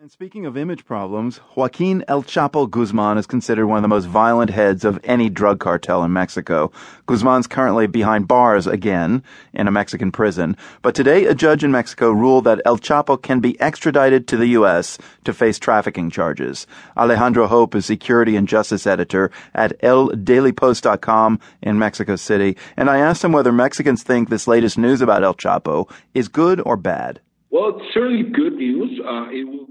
And speaking of image problems, Joaquin El Chapo Guzman is considered one of the most violent heads of any drug cartel in Mexico. Guzman's currently behind bars again in a Mexican prison, but today a judge in Mexico ruled that El Chapo can be extradited to the U.S. to face trafficking charges. Alejandro Hope is security and justice editor at ElDailyPost.com in Mexico City, and I asked him whether Mexicans think this latest news about El Chapo is good or bad. Well, it's certainly good news. Uh, it will be